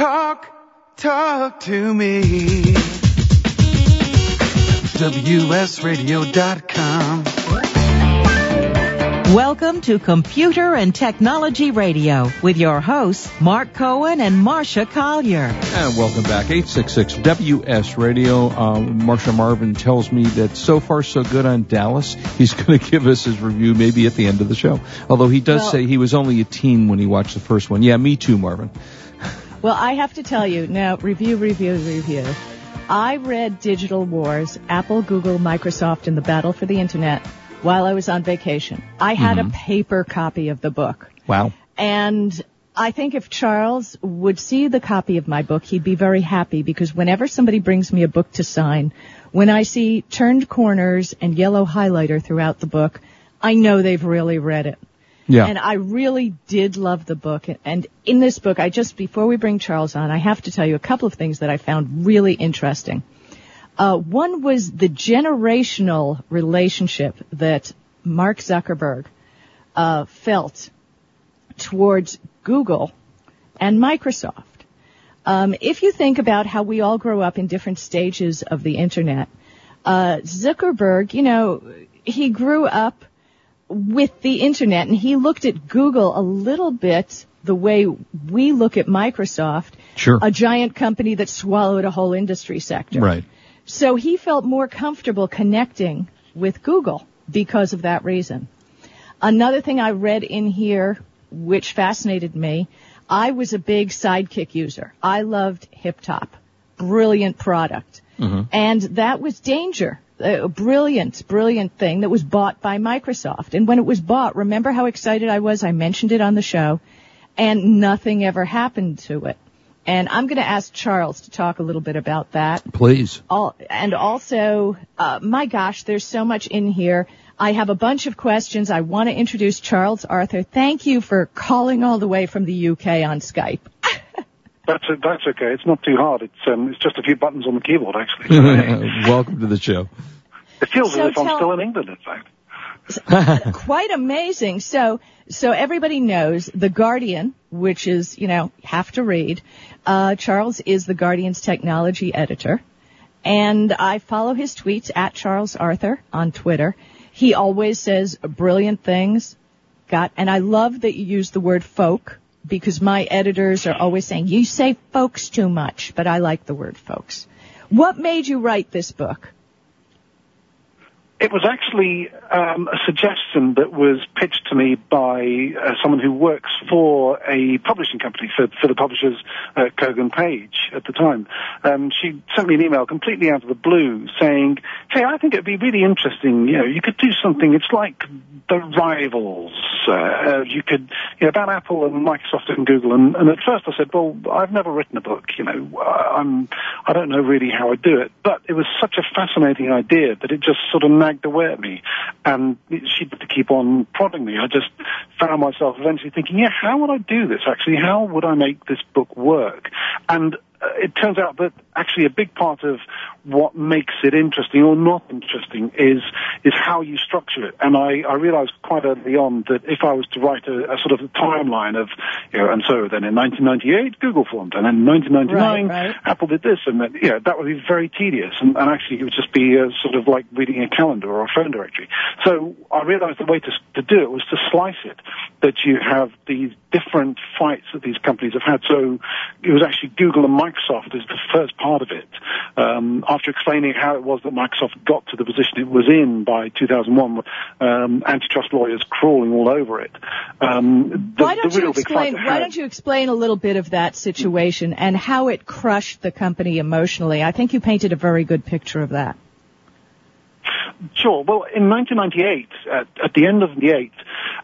Talk, talk to me. WSRadio.com. Welcome to Computer and Technology Radio with your hosts, Mark Cohen and Marsha Collier. And welcome back. 866 WS Radio. Um, Marsha Marvin tells me that so far so good on Dallas. He's going to give us his review maybe at the end of the show. Although he does Well- say he was only a teen when he watched the first one. Yeah, me too, Marvin. Well, I have to tell you now, review, review, review. I read Digital Wars, Apple, Google, Microsoft, and the Battle for the Internet while I was on vacation. I had a mm-hmm. paper copy of the book. Wow. And I think if Charles would see the copy of my book, he'd be very happy because whenever somebody brings me a book to sign, when I see turned corners and yellow highlighter throughout the book, I know they've really read it. Yeah. And I really did love the book. And in this book, I just, before we bring Charles on, I have to tell you a couple of things that I found really interesting. Uh, one was the generational relationship that Mark Zuckerberg uh, felt towards Google and Microsoft. Um, if you think about how we all grow up in different stages of the internet, uh, Zuckerberg, you know, he grew up with the internet and he looked at Google a little bit the way we look at Microsoft, Sure. a giant company that swallowed a whole industry sector. Right. So he felt more comfortable connecting with Google because of that reason. Another thing I read in here, which fascinated me, I was a big Sidekick user. I loved HipTop. Brilliant product. Mm-hmm. And that was Danger. A brilliant, brilliant thing that was bought by Microsoft. And when it was bought, remember how excited I was? I mentioned it on the show. And nothing ever happened to it. And I'm going to ask Charles to talk a little bit about that Please. all, and also, uh, my gosh, there's so much in here. I have a bunch of questions. I want to introduce Charles Arthur. Thank you for calling all the way from the UK on Skype. That's that's okay. It's not too hard. It's um, it's just a few buttons on the keyboard actually. Welcome to the show. It feels So as if I'm still in England. In fact, Quite amazing. So, so everybody knows the Guardian, which is, you know, have to read. Uh, Charles is the Guardian's technology editor. And I follow his tweets at Charles Arthur on Twitter. He always says brilliant things. Got, and I love that you use the word folk because my editors are always saying you say folks too much, but I like the word folks. What made you write this book? It was actually um, a suggestion that was pitched to me by uh, someone who works for a publishing company for, for the publishers uh, Kogan Page at the time. Um, she sent me an email completely out of the blue saying, "Hey, I think it'd be really interesting. You know, you could do something. It's like the rivals. Uh, you could, you know, about Apple and Microsoft and Google." And, and at first I said, "Well, I've never written a book. You know, I'm, I don't know really how I do it." But it was such a fascinating idea that it just sort of nagged away at me, and she had to keep on prodding me. I just found myself eventually thinking, "Yeah, how would I do this? Actually, how would I make this book work?" And it turns out that actually a big part of what makes it interesting or not interesting is is how you structure it. And I, I realized quite early on that if I was to write a, a sort of a timeline of, you know, and so then in 1998 Google formed, and then in 1999 Right, right. Apple did this, and then, you know, that would be very tedious, and, and actually it would just be uh, sort of like reading a calendar or a phone directory. So I realized the way to, to do it was to slice it, that you have these different fights that these companies have had. So it was actually Google and Microsoft is the first part of it. Um, after explaining how it was that Microsoft got to the position it was in by 2001, um, antitrust lawyers crawling all over it. Um, the, why don't you explain? Why don't you explain a little bit of that situation and how it crushed the company emotionally? I think you painted a very good picture of that. Sure. Well, in 1998, at, at the end of the eight,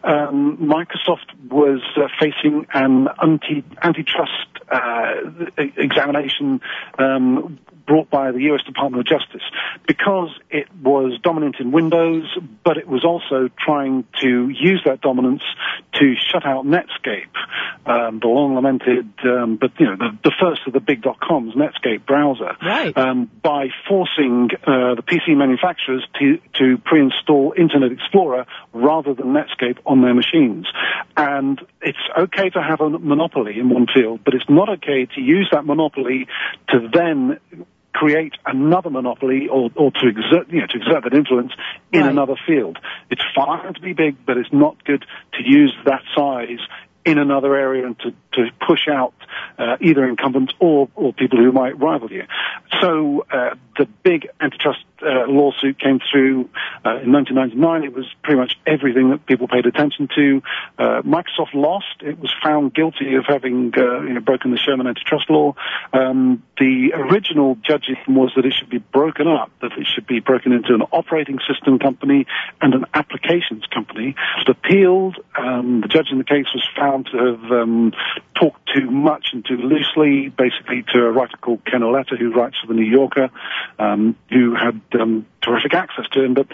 um, Microsoft was uh, facing an anti antitrust uh, examination um, brought by the U.S. Department of Justice because it was dominant in Windows, but it was also trying to use that dominance to shut out Netscape, um, the long lamented, um, but you know, the, the, first of the big dot coms, Netscape browser, right. um, by forcing uh, the PC manufacturers to to pre-install Internet Explorer rather than Netscape on their machines. And it's okay to have a monopoly in one field, but it's not okay to use that monopoly to then create another monopoly or, or to exert, you know, to exert that influence in right. another field. It's fine to be big, but it's not good to use that size in another area and to, to push out uh, either incumbents or, or people who might rival you. So uh, the big antitrust uh, lawsuit came through uh, in 1999. It was pretty much everything that people paid attention to. Uh, Microsoft lost. It was found guilty of having uh, you know, broken the Sherman antitrust law. Um, the original judgment was that it should be broken up, that it should be broken into an operating system company and an applications company. It appealed. Um, the judge in the case was found to have um, talked too much and too loosely, basically to a writer called Ken Auletta, who writes for the New Yorker, um, who had um, terrific access to him. But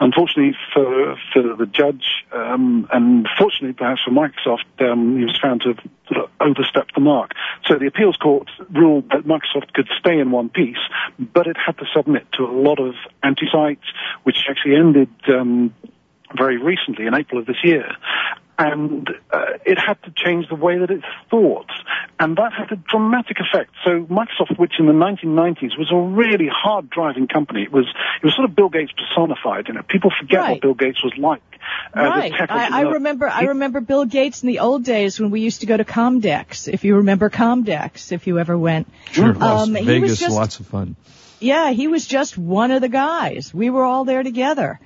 unfortunately for for the judge, um, and fortunately perhaps for Microsoft, um, he was found to have sort of overstepped the mark. So the appeals court ruled that Microsoft could stay in one piece, but it had to submit to a lot of anti-sites, which actually ended very recently in April of this year and uh, it had to change the way that it thought, and that had a dramatic effect. So Microsoft, which in the 1990s was a really hard-driving company, it was it was sort of Bill Gates personified. You know, people forget right. what Bill Gates was like. Uh, right. I, I remember. I remember Bill Gates in the old days when we used to go to Comdex. If you remember Comdex, if you ever went. Sure. Um, Vegas, just, lots of fun. Yeah, he was just one of the guys. We were all there together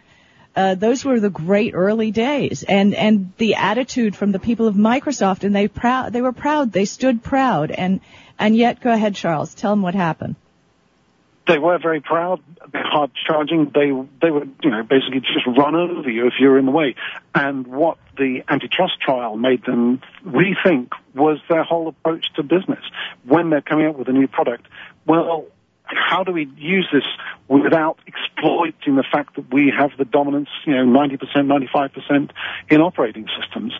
uh, those were the great early days, and and the attitude from the people of Microsoft, and they proud, they were proud, they stood proud, and and yet, go ahead, Charles, tell them what happened. They were very proud, hard charging. They they were you know basically just run over you if you're in the way. And what the antitrust trial made them rethink was their whole approach to business when they're coming up with a new product. Well, how do we use this without exploiting the fact that we have the dominance, you know, 90%, 95% in operating systems?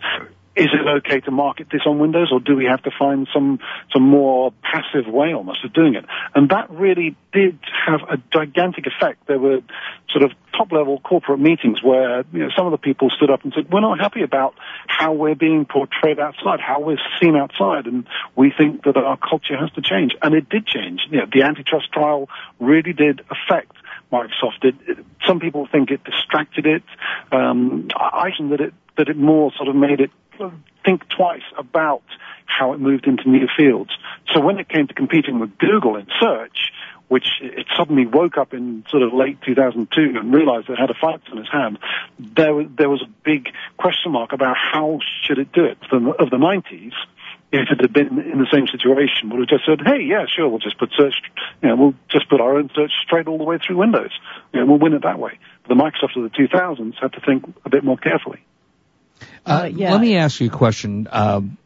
Is it okay to market this on Windows, or do we have to find some some more passive way almost of doing it? And that really did have a gigantic effect. There were sort of top level corporate meetings where you know, some of the people stood up and said, "We're not happy about how we're being portrayed outside, how we're seen outside, and we think that our culture has to change." And it did change. You know, the antitrust trial really did affect Microsoft. It, it, some people think it distracted it. Um, I think that it that it more sort of made it think twice about how it moved into new fields. So when it came to competing with Google in search, which it suddenly woke up in sort of late 2002 and realized it had a fight on its hand, there was, there was a big question mark about how should it do it. Of the 90s, if it had been in the same situation, would have just said, hey, yeah, sure, we'll just put search, you know, we'll just put our own search straight all the way through Windows. You know, we'll win it that way. But the Microsoft of the 2000s had to think a bit more carefully. Uh, yeah. Let me ask you a question. Um,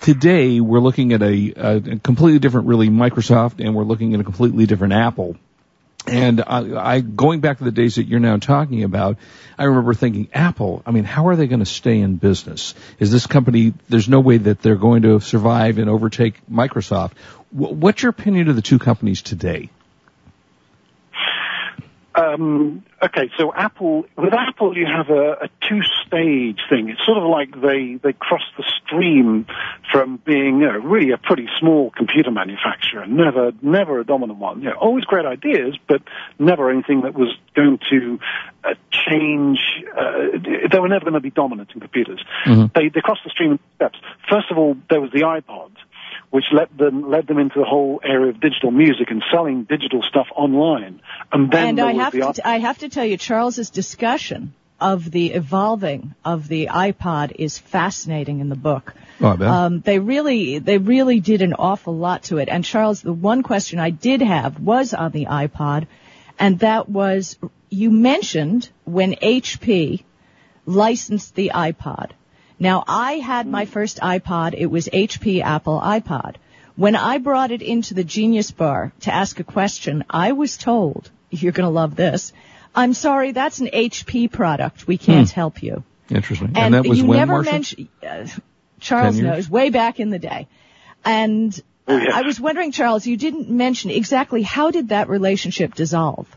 today we're looking at a, a, completely different, really Microsoft, and we're looking at a completely different Apple. And I, I, going back to the days that you're now talking about, I remember thinking, Apple. I mean, how are they going to stay in business? Is this company? There's no way that they're going to survive and overtake Microsoft. what's your opinion of the two companies today? Um, okay, so Apple, with Apple you have a, a two-stage thing. It's sort of like they, they cross the stream from being, you know, really a pretty small computer manufacturer, never, never a dominant one. You know, always great ideas, but never anything that was going to uh, change, uh, they were never going to be dominant in computers. Mm-hmm. They, they crossed the stream in steps. First of all, there was the iPod which led them led them into the whole area of digital music and selling digital stuff online. And then and I have the, to t- I have to tell you, Charles's discussion of the evolving of the iPod is fascinating in the book. Oh, I. Um, they really they really did an awful lot to it. And Charles, the one question I did have was on the iPod, and that was you mentioned when HP licensed the iPod now, I had my first iPod. It was HP Apple iPod. When I brought it into the Genius Bar to ask a question, I was told, you're going to love this, I'm sorry, that's an HP product. We can't hmm. help you. Interesting. And, and that was you when, never mentioned, uh, Charles knows, way back in the day. And oh, yes. I was wondering, Charles, you didn't mention exactly how did that relationship dissolve?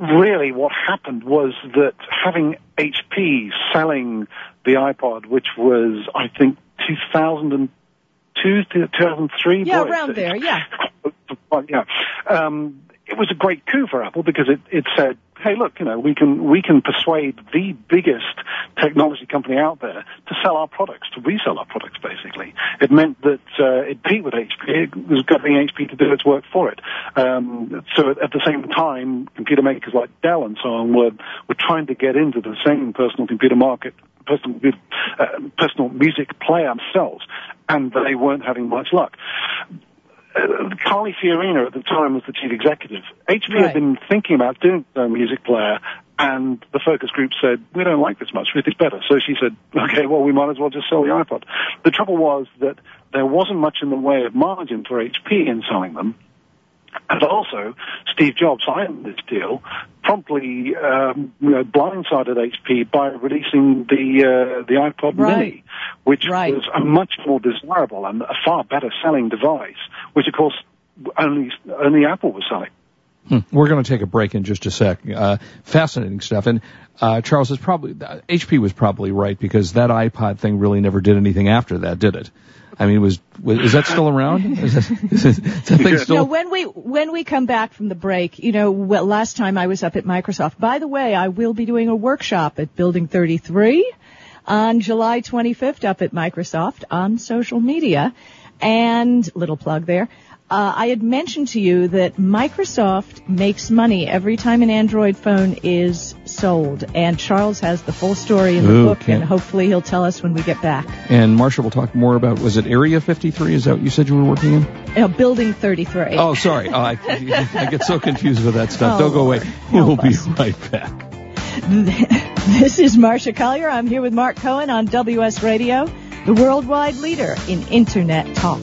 Really what happened was that having HP selling the iPod, which was, I think, 2002, 2003? Yeah, boy, around there, yeah. yeah. Um, it was a great coup for Apple because it, it said, hey, look, you know, we can we can persuade the biggest technology company out there to sell our products, to resell our products. Basically, it meant that uh, it beat with HP. It was getting HP to do its work for it. Um, so at the same time, computer makers like Dell and so on were were trying to get into the same personal computer market, personal uh, personal music player themselves, and they weren't having much luck uh, Carly Fiorina at the time was the chief executive. HP right. had been thinking about doing a music player, and the focus group said, we don't like this much, we think it's better. So she said, okay, well, we might as well just sell the iPod. The trouble was that there wasn't much in the way of margin for HP in selling them. And also, Steve Jobs signed this deal, promptly um, you know, blindsided HP by releasing the uh, the iPod right. Mini, which right. was a much more desirable and a far better selling device, which of course only only Apple was selling. Hmm. We're going to take a break in just a sec. Uh, fascinating stuff. And uh, Charles is probably uh, HP was probably right because that iPod thing really never did anything after that, did it? I mean, was, was is that still around? Is that, is that thing still? No, when we when we come back from the break, you know, well, last time I was up at Microsoft. By the way, I will be doing a workshop at Building 33 on July 25th up at Microsoft on social media, and little plug there. Uh, I had mentioned to you that Microsoft makes money every time an Android phone is sold, and Charles has the full story in the Ooh, book, and hopefully he'll tell us when we get back. And Marsha will talk more about was it Area 53? Is that what you said you were working in? No, Building 33. Oh, sorry. Oh, I, I, get so confused with that stuff. Oh, Don't go away. We'll be right back. This is Marsha Collier. I'm here with Mark Cohen on WS Radio, the worldwide leader in Internet talk.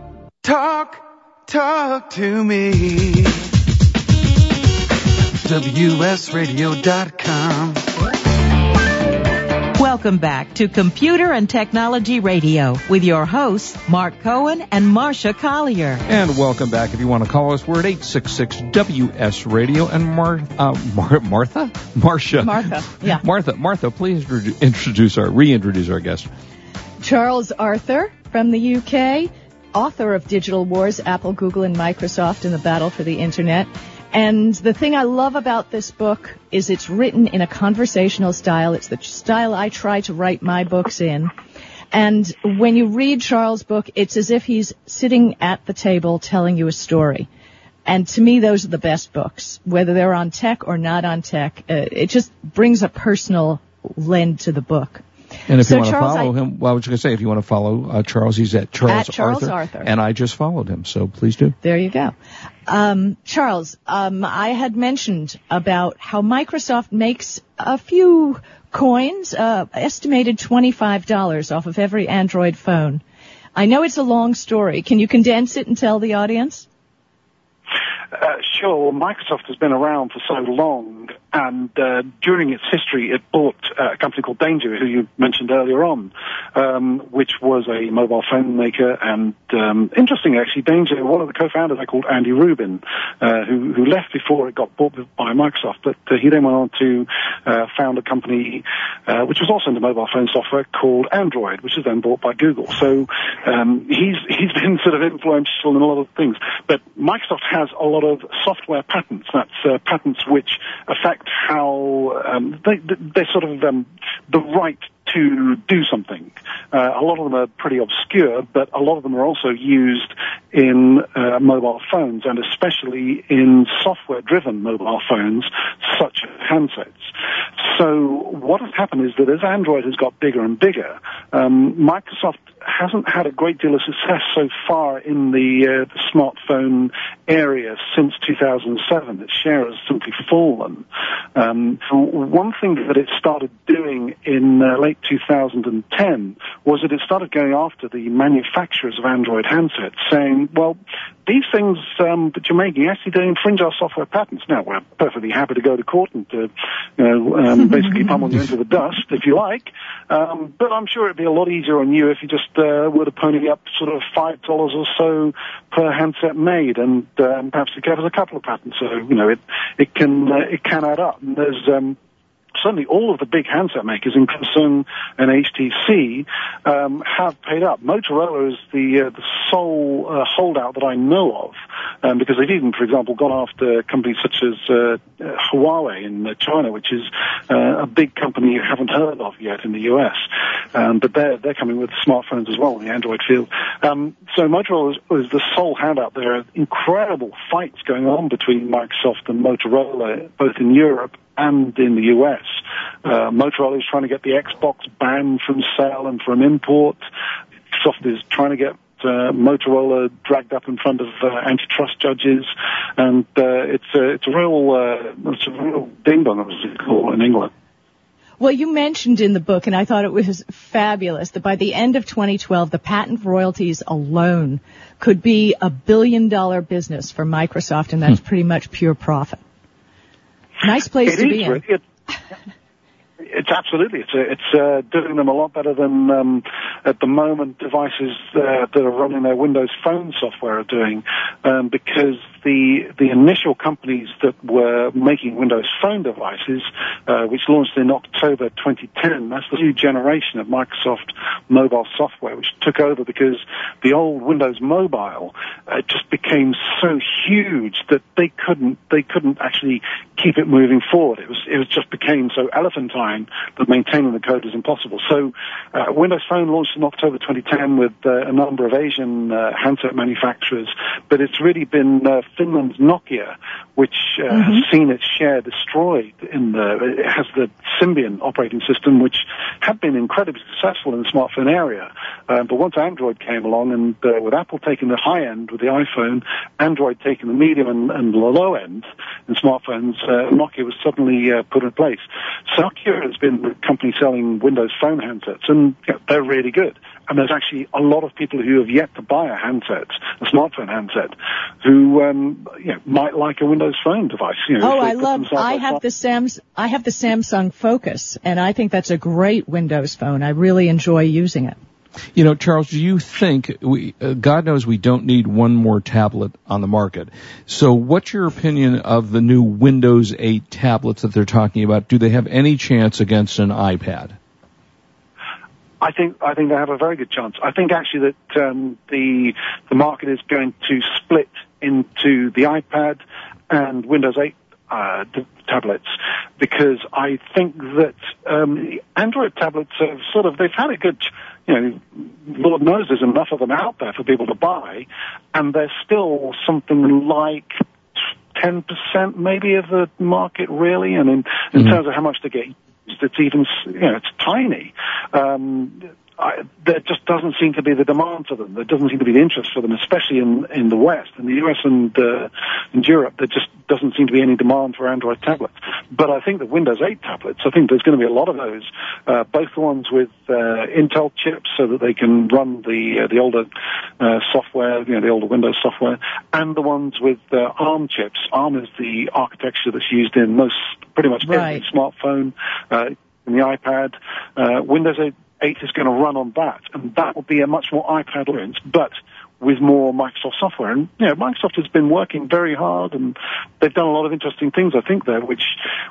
Talk, talk to me. WSRadio.com. Welcome back to Computer and Technology Radio with your hosts, Mark Cohen and Marsha Collier. And welcome back. If you want to call us, we're at 866-WS Radio. And Mar- uh, Mar- Martha? Marsha. Martha, yeah. Martha, Martha, please introduce our, reintroduce our guest. Charles Arthur from the UK author of Digital Wars, Apple, Google, and Microsoft in the battle for the internet. And the thing I love about this book is it's written in a conversational style. It's the style I try to write my books in. And when you read Charles' book, it's as if he's sitting at the table telling you a story. And to me, those are the best books, whether they're on tech or not on tech. Uh, it just brings a personal lend to the book. And if so you want Charles, to follow I, him, well, I was going to say, if you want to follow uh, Charles, he's at Charles, at Charles Arthur, Arthur, And I just followed him, so please do. There you go. Um, Charles, um, I had mentioned about how Microsoft makes a few coins, uh, estimated $25 off of every Android phone. I know it's a long story. Can you condense it and tell the audience? Uh, sure. Microsoft has been around for so long, and uh, during its history, it bought uh, a company called Danger, who you mentioned earlier on, um, which was a mobile phone maker. And um, interesting, actually, Danger, one of the co-founders, I called Andy Rubin, uh, who, who left before it got bought by Microsoft, but uh, he then went on to found a company which was also into mobile phone software called Android, which was then bought by Google. So um, he's he's been sort of influential in a lot of things. But Microsoft has a lot of software patents. That's uh, patents which affect how um, they, they sort of um, the right to do something. Uh, a lot of them are pretty obscure, but a lot of them are also used in uh, mobile phones and especially in software-driven mobile phones, such as handsets. So what has happened is that as Android has got bigger and bigger, um, Microsoft hasn't had a great deal of success so far in the, uh, the smartphone area since 2007. Its share has simply fallen. Um, one thing that it started doing in uh, late 2010 was that it started going after the manufacturers of Android handsets, saying, well, these things um, that you're making actually do infringe our software patents. Now, we're perfectly happy to go to court and to, you know, um, basically pummel you into the dust, if you like. Um, but I'm sure it'd be a lot easier on you if you just uh, were to pony up sort of five dollars or so per handset made, and um, perhaps it covers a couple of patents. So you know, it it can uh, it can add up. And there's um, certainly all of the big handset makers, including and HTC, um, have paid up. Motorola is the, uh, the sole uh, holdout that I know of, um, because they've even, for example, gone after companies such as uh, Huawei in uh, China, which is uh, a big company you haven't heard of yet in the US. Um, but they're, they're coming with smartphones as well in the Android field. Um, so Motorola is, is the sole handout. There are incredible fights going on between Microsoft and Motorola, both in Europe and in the US. Uh, Motorola is trying to get the Xbox banned from sale and from import. Microsoft is trying to get uh, Motorola dragged up in front of uh, antitrust judges, and uh, it's a it's a real uh, it's a real ding dong as it's called in England. Well, you mentioned in the book, and I thought it was fabulous, that by the end of 2012, the patent royalties alone could be a billion dollar business for Microsoft, and that's hmm. pretty much pure profit. Nice place it to be in. It's absolutely. It's uh, it's uh, doing them a lot better than um, at the moment devices uh, that are running their Windows Phone software are doing, um, because the the initial companies that were making Windows Phone devices, uh, which launched in October 2010, that's the new generation of Microsoft mobile software, which took over because the old Windows Mobile uh, just became so huge that they couldn't they couldn't actually keep it moving forward. It was it was just became so elephantine that maintaining the code was impossible. So uh, Windows Phone launched in October 2010 with uh, a number of Asian uh, handset manufacturers, but it's really been uh, Finland's Nokia which uh, mm-hmm. has seen its share destroyed in the, it has the Symbian operating system, which had been incredibly successful in the smartphone area. Uh, but once Android came along and uh, with Apple taking the high end with the iPhone, Android taking the medium and, and the low end in smartphones, uh, Nokia was suddenly uh, put in place. So Nokia has been the company selling Windows Phone handsets and you know, they're really good. And there's actually a lot of people who have yet to buy a handset, a smartphone handset, who um, you know, might like a Windows Phone device. You know, oh, I love. I have the Sam's. I have the Samsung Focus, and I think that's a great Windows phone. I really enjoy using it. You know, Charles, do you think we, uh, God knows we don't need one more tablet on the market. So what's your opinion of the new Windows 8 tablets that they're talking about? Do they have any chance against an iPad? I think I think they have a very good chance. I think actually that um, the the market is going to split into the iPad and Windows 8 uh, tablets because I think that um, Android tablets have sort of they've had a good you know Lord knows there's enough of them out there for people to buy and they're still something like 10% maybe of the market really and in, in mm-hmm. terms of how much they get used it's even, you know, it's tiny. Um, I, there just doesn't seem to be the demand for them. There doesn't seem to be the interest for them, especially in, in the West. In the US and uh, in Europe, there just doesn't seem to be any demand for Android tablets. But I think the Windows 8 tablets, I think there's going to be a lot of those, uh, both the ones with uh, Intel chips so that they can run the uh, the older uh, software, you know, the older Windows software, and the ones with uh, ARM chips. ARM is the architecture that's used in most, pretty much right. every smartphone, uh, in the iPad. Windows 8 8 is going to run on that, and that will be a much more iPad experience, but with more Microsoft software. And you know, Microsoft has been working very hard, and they've done a lot of interesting things, I think, there, which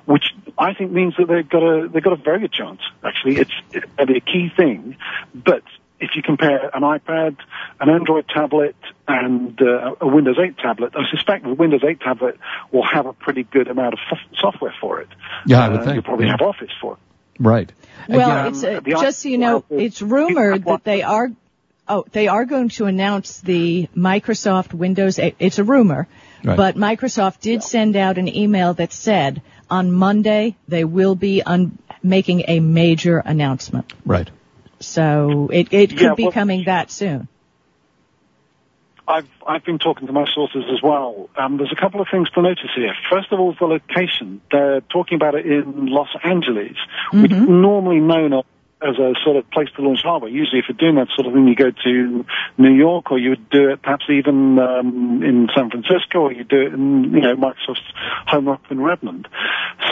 which I think means that they've got a they've got a very good chance. Actually, it's be a key thing, but. If you compare an iPad, an Android tablet, and uh, a Windows 8 tablet, I suspect the Windows 8 tablet will have a pretty good amount of f- software for it. Yeah, I would uh, think. You'll probably yeah. have Office for it. Right. Well, Again, it's uh, just so you know, it's rumored that they are, oh, they are going to announce the Microsoft Windows 8. It's a rumor, right. but Microsoft did send out an email that said on Monday they will be un- making a major announcement. Right. So it, it could yeah, be coming that soon. I've I've been talking to my sources as well. Um, there's a couple of things to notice here. First of all, the location. They're talking about it in Los Angeles, mm-hmm. which is normally known as a sort of place to launch hardware. Usually, if you're doing that sort of thing, you go to New York, or you would do it perhaps even um, in San Francisco, or you do it in you know Microsoft's home up in Redmond.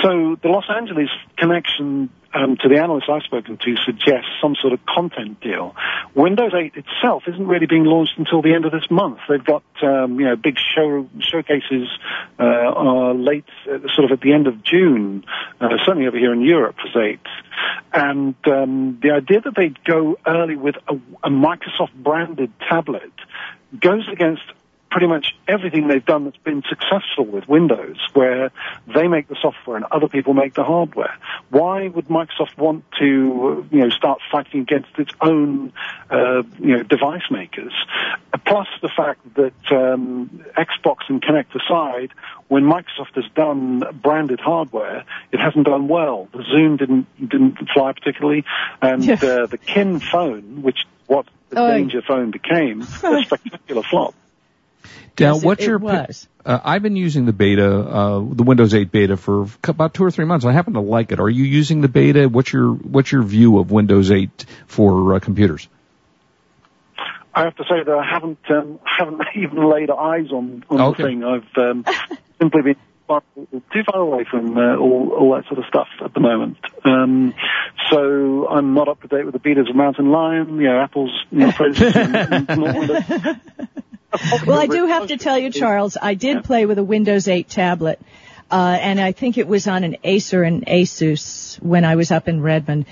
So the Los Angeles connection um, to the analysts I've spoken to suggests some sort of content deal. Windows 8 itself isn't really being launched until the end of this month. They've got um, you know big show showcases uh, uh, late, uh, sort of at the end of June, uh, certainly over here in Europe for 8. And um, the idea that they'd go early with a, a Microsoft branded tablet goes against pretty much everything they've done that's been successful with Windows, where they make the software and other people make the hardware. Why would Microsoft want to, you know, start fighting against its own, uh, you know, device makers? Plus the fact that um, Xbox and Kinect aside, when Microsoft has done branded hardware, it hasn't done well. The Zune didn't didn't fly particularly, and uh, the Kin phone, which what the oh. Danger phone became, a spectacular flop. Now, yes, what's it, your? It was. Uh, I've been using the beta, uh, the Windows 8 beta for about two or three months. I happen to like it. Are you using the beta? What's your What's your view of Windows 8 for uh, computers? I have to say that I haven't um, haven't even laid eyes on on okay. the thing. I've um, simply been far too far away from uh, all all that sort of stuff at the moment. Um, so I'm not up to date with the betas of Mountain Lion. You know, Apple's you know, and, and well, I do have to tell you, Charles, I did play with a Windows 8 tablet, uh, and I think it was on an Acer and Asus when I was up in Redmond.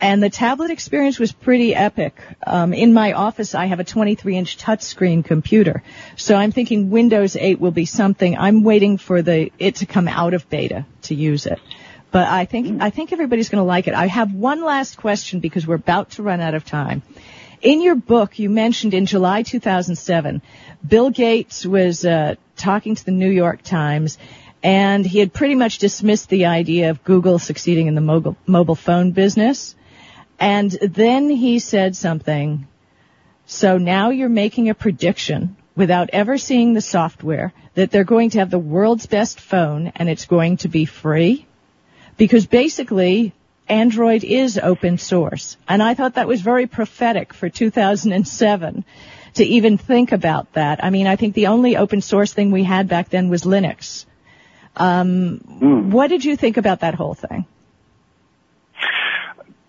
And the tablet experience was pretty epic. Um, in my office, I have a 23-inch touchscreen computer, so I'm thinking Windows 8 will be something. I'm waiting for the it to come out of beta to use it. But I think I think everybody's going to like it. I have one last question because we're about to run out of time. In your book, you mentioned in July 2007, Bill Gates was uh, talking to the New York Times, and he had pretty much dismissed the idea of Google succeeding in the mobile, mobile phone business. And then he said something. So now you're making a prediction without ever seeing the software that they're going to have the world's best phone and it's going to be free. Because basically Android is open source. And I thought that was very prophetic for 2007 to even think about that. I mean, I think the only open source thing we had back then was Linux. Um, mm. What did you think about that whole thing?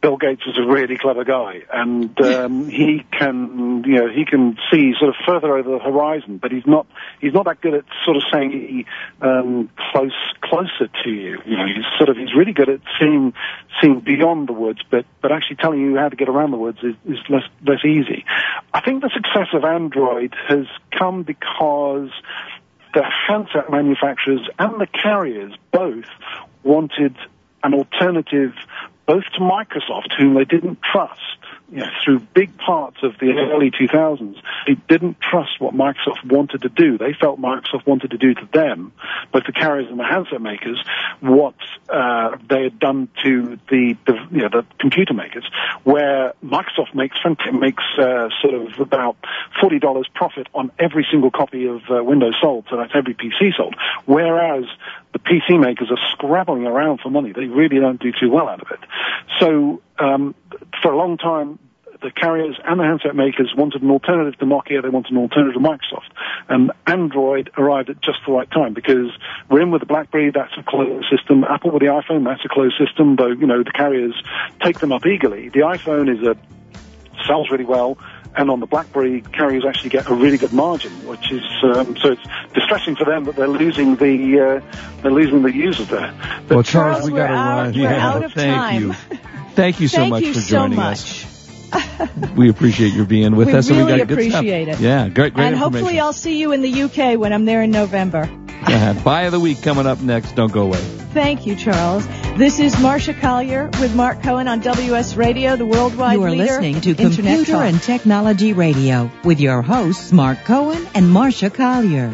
Bill Gates is a really clever guy, and um, he can, you know, he can see sort of further over the horizon. But he's not, he's not that good at sort of saying um, close, closer to you. You know, he's sort of, he's really good at seeing, seeing beyond the woods, but but actually telling you how to get around the woods is, is less less easy. I think the success of Android has come because the handset manufacturers and the carriers both wanted an alternative both to Microsoft, whom they didn't trust, you know, through big parts of the early 2000s, they didn't trust what Microsoft wanted to do. They felt Microsoft wanted to do to them, both the carriers and the handset makers, what uh, they had done to the, the, you know, the computer makers, where Microsoft makes makes uh, sort of about forty dollars profit on every single copy of uh, Windows sold, so that's every PC sold. Whereas the PC makers are scrabbling around for money. They really don't do too well out of it. So um, for a long time, the carriers and the handset makers wanted an alternative to Nokia. They wanted an alternative to Microsoft. And Android arrived at just the right time because we're in with the BlackBerry. That's a closed system. Apple with the iPhone. That's a closed system. Though you know the carriers take them up eagerly. The iPhone is a sells really well and on the BlackBerry, carriers actually get a really good margin, which is um, so it's distressing for them that they're losing the uh, they're losing the users there. But well, Charles, we got to run. We're yeah, out of thank time. you, thank you so thank much you for so joining much. us. we appreciate your being with we us. Really and we got appreciate good stuff. it. Yeah, great, great And hopefully I'll see you in the UK when I'm there in November. Uh-huh. yeah, buy of the week coming up next. Don't go away. Thank you, Charles. This is Marsha Collier with Mark Cohen on WS Radio, the worldwide You are leader, listening to Internet Computer Talk. and Technology Radio with your hosts, Mark Cohen and Marsha Collier.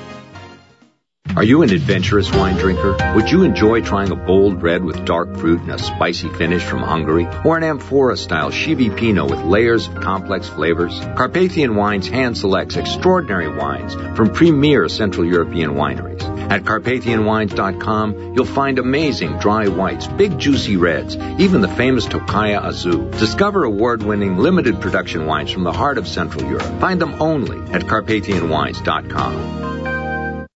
Are you an adventurous wine drinker? Would you enjoy trying a bold red with dark fruit and a spicy finish from Hungary? Or an amphora style Chivi Pinot with layers of complex flavors? Carpathian Wines hand selects extraordinary wines from premier Central European wineries. At CarpathianWines.com, you'll find amazing dry whites, big juicy reds, even the famous Tokaji Aszu. Discover award-winning limited production wines from the heart of Central Europe. Find them only at CarpathianWines.com.